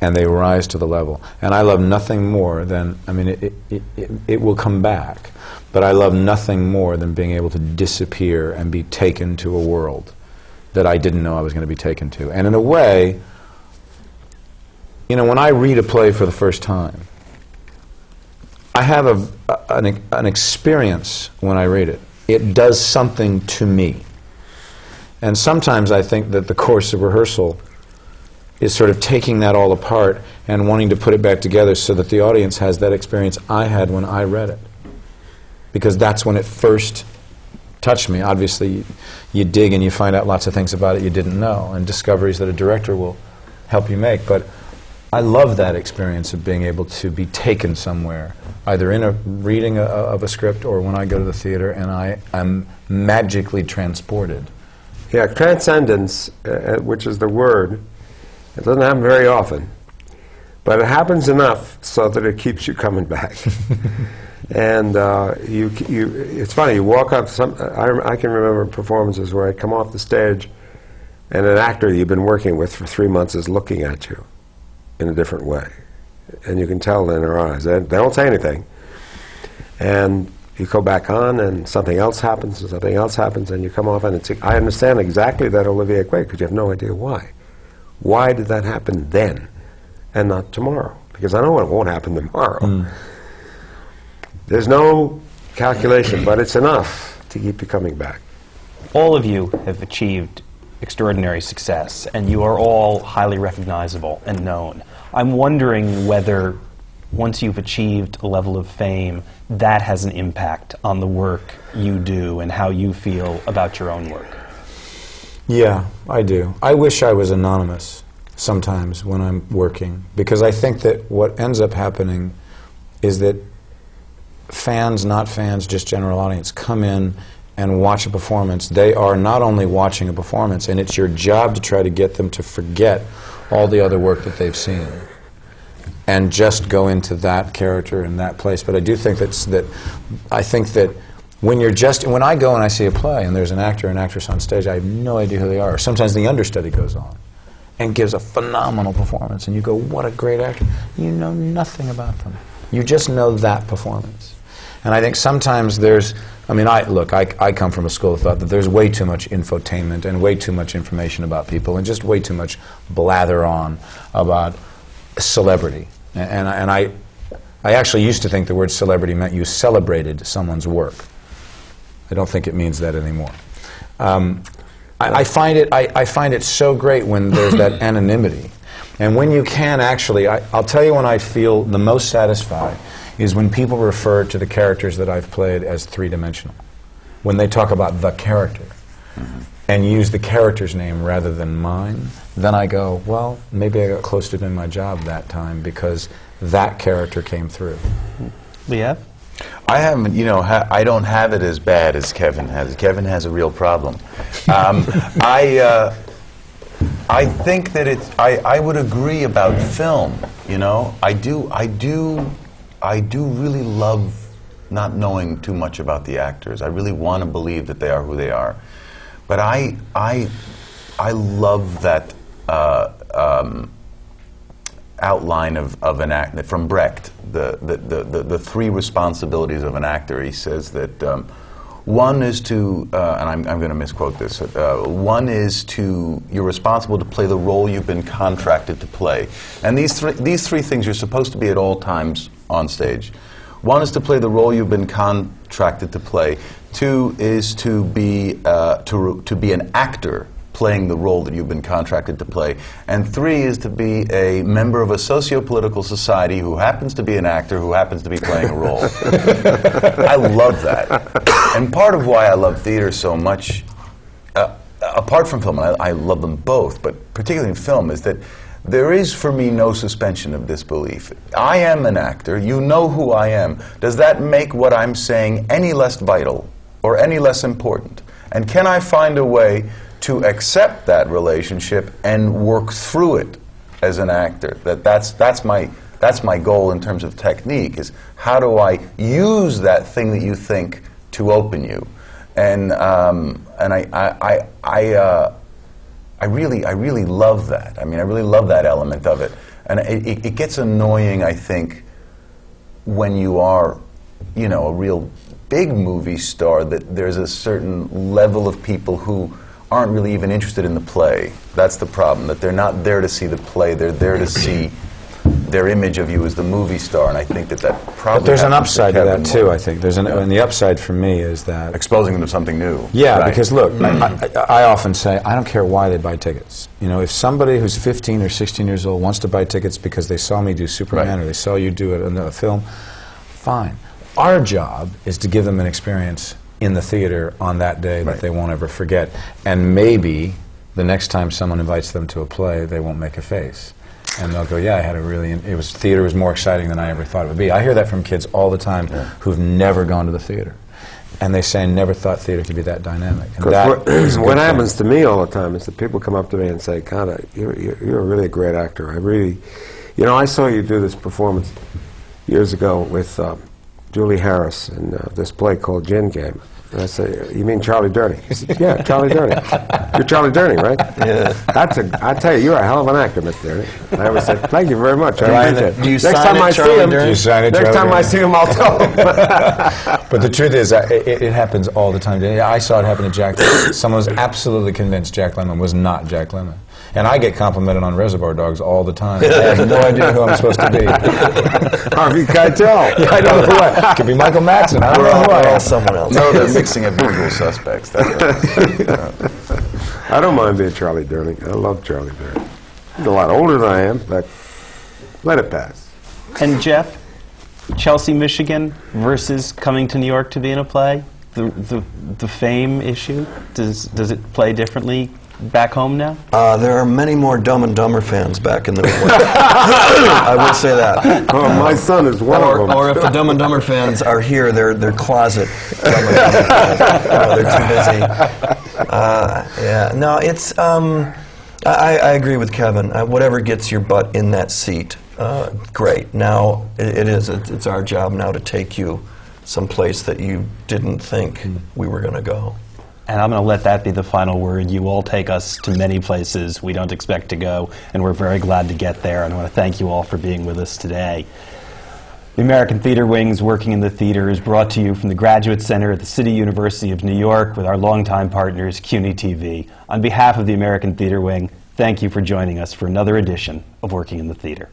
and they rise to the level. And I love nothing more than, I mean, it, it, it, it will come back, but I love nothing more than being able to disappear and be taken to a world that I didn't know I was going to be taken to. And in a way, you know, when I read a play for the first time, I have a, an, an experience when I read it. It does something to me. And sometimes I think that the course of rehearsal is sort of taking that all apart and wanting to put it back together so that the audience has that experience I had when I read it. Because that's when it first touched me. Obviously, you, you dig and you find out lots of things about it you didn't know, and discoveries that a director will help you make. But I love that experience of being able to be taken somewhere, either in a reading a, of a script or when I go to the theater and I am magically transported. Yeah, transcendence, uh, uh which is the word, it doesn't happen very often, but it happens enough so that it keeps you coming back. [LAUGHS] and uh, you, you, it's funny. You walk up. Some, I, I can remember performances where I come off the stage, and an actor you've been working with for three months is looking at you in a different way, and you can tell in their eyes. They, they don't say anything, and you go back on, and something else happens, and something else happens, and you come off, and it's. I understand exactly that Olivier equate because you have no idea why. Why did that happen then and not tomorrow? Because I know it won't happen tomorrow. Mm. There's no calculation, but it's enough to keep you coming back. All of you have achieved extraordinary success, and you are all highly recognizable and known. I'm wondering whether, once you've achieved a level of fame, that has an impact on the work you do and how you feel about your own work. Yeah, I do. I wish I was anonymous sometimes when I'm working because I think that what ends up happening is that fans, not fans, just general audience, come in and watch a performance. They are not only watching a performance, and it's your job to try to get them to forget all the other work that they've seen and just go into that character and that place. But I do think that's, that I think that when you're just when I go and I see a play and there's an actor and actress on stage, I have no idea who they are. Sometimes the understudy goes on and gives a phenomenal performance, and you go, "What a great actor!" You know nothing about them. You just know that performance. And I think sometimes there's, I mean, I look, I, I come from a school of thought that there's way too much infotainment and way too much information about people and just way too much blather on about celebrity. And, and, I, and I, I actually used to think the word celebrity meant you celebrated someone's work. I don't think it means that anymore. Um, I, I, find it, I, I, find it so great when there's that anonymity. And when you can actually, I, I'll tell you when I feel the most satisfied is when people refer to the characters that I've played as three dimensional. When they talk about the character mm-hmm. and use the character's name rather than mine, then I go, well, maybe I got close to doing my job that time because that character came through. Liev? I haven't, you know, ha- I don't have it as bad as Kevin has. Kevin has a real problem. Um, [LAUGHS] I, uh, I think that it's. I, I would agree about film. You know, I do. I do. I do really love not knowing too much about the actors. I really want to believe that they are who they are, but I, I, I love that. Uh, um, outline of, of an act from Brecht, the, the, the, the, three responsibilities of an actor. He says that um, one is to, uh, and I'm, I'm going to misquote this, uh, one is to, you're responsible to play the role you've been contracted to play. And these, three these three things you're supposed to be at all times on stage. One is to play the role you've been contracted to play. Two is to be, uh, to, to be an actor playing the role that you've been contracted to play. And three is to be a member of a socio-political society who happens to be an actor who happens to be playing a role. [LAUGHS] I love that. And part of why I love theater so much, uh, apart from film, I, I love them both, but particularly in film, is that there is for me no suspension of disbelief. I am an actor. You know who I am. Does that make what I'm saying any less vital or any less important? And can I find a way to accept that relationship and work through it as an actor. That that's that's my that's my goal in terms of technique is how do I use that thing that you think to open you, and um, and I I I. I, uh, I really, I really love that. I mean, I really love that element of it. And it, it, gets annoying, I think, when you are, you know, a real big movie star, that there's a certain level of people who aren't really even interested in the play. That's the problem, that they're not there to see the play, they're there to see their image of you as the movie star, and I think that that probably But there's an upside to Kevin that too. more. I think there's an, and the upside for me is that Exposing them to something new. Yeah, Right. because look, mm. I, I, I often say I don't care why they buy tickets. You know, if somebody who's 15 or 16 years old wants to buy tickets because they saw me do Superman Right. or they saw you do it in a film, fine. Our job is to give them an experience in the theater on that day that they won't ever forget, and maybe the next time someone invites them to a play, they won't make a face. And they'll go, yeah, I had a really, it was, theater was more exciting than I ever thought it would be. I hear that from kids all the time who've never gone to the theater. And they say, I never thought theater could be that dynamic. That what, is a [CLEARS THROAT] what good thing. happens to me all the time is that people come up to me and say, God, I- you're, you're, you're really a great actor. I really, you know, I saw you do this performance years ago with um, Julie Harris in uh, this play called Gin Game. And I say, you mean Charlie Durning? He said, yeah, Charlie Durning. [LAUGHS] You're Charlie Durning, right? Yeah. That's a, I tell you, you're a hell of an actor, Mr. Durning. And I always say, thank you very much. I appreciate it. Do you next sign time it, I Charlie see him, Durning? You sign it, next Charlie time I see him, I'll tell him. [LAUGHS] But the truth is, uh, it, it happens all the time. I saw it happen to Jack. Someone was absolutely convinced Jack Lemmon was not Jack Lemmon. And I get complimented on Reservoir Dogs all the time. I have no idea who I'm supposed to be. [LAUGHS] Harvey Keitel. [LAUGHS] I don't know who I Could be Michael Madsen. I don't know who I We're all am. someone else. No, they're mixing up usual suspects. I don't mind being Charlie Durning. I love Charlie Durning. He's a lot older than I am, but let it pass. And Jeff, Chelsea, Michigan versus coming to New York to be in a play, the, the, the fame issue, does, does it play differently back home now? Uh, there are many more Dumb and Dumber fans back in the [LAUGHS] I will say that. Oh, my son is one Or, of them. or if the Dumb and Dumber fans are here, they're, they're closet Dumb and Dumber fans. No, they're [LAUGHS] too busy. Uh, yeah, no, it's. Um, I, I agree with Kevin. Uh, whatever gets your butt in that seat, uh, great. Now it, it is. It's, it's our job now to take you someplace that you didn't think we were going to go. And I'm going to let that be the final word. You all take us to many places we don't expect to go, and we're very glad to get there. And I want to thank you all for being with us today. The American Theater Wings Working in the Theater is brought to you from the Graduate Center at the City University of New York with our longtime partners, CUNY TV. On behalf of the American Theater Wing, thank you for joining us for another edition of Working in the Theater.